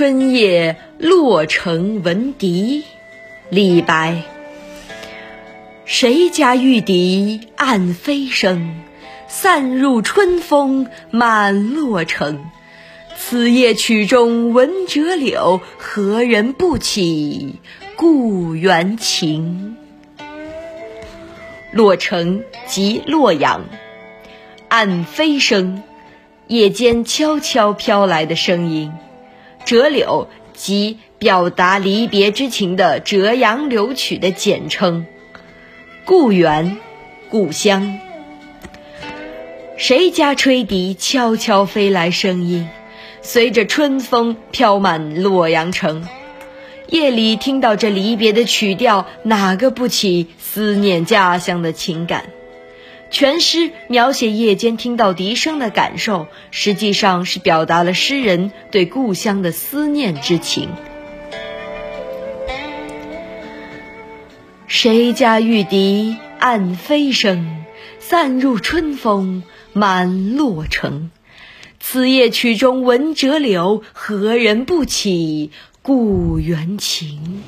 春夜洛城闻笛，李白。谁家玉笛暗飞声，散入春风满洛城。此夜曲中闻折柳，何人不起故园情？洛城即洛阳，暗飞声，夜间悄悄飘来的声音。折柳即表达离别之情的《折杨柳曲》的简称。故园，故乡。谁家吹笛悄悄飞来声音，随着春风飘满洛阳城。夜里听到这离别的曲调，哪个不起思念家乡的情感？全诗描写夜间听到笛声的感受，实际上是表达了诗人对故乡的思念之情。谁家玉笛暗飞声，散入春风满洛城。此夜曲中闻折柳，何人不起故园情？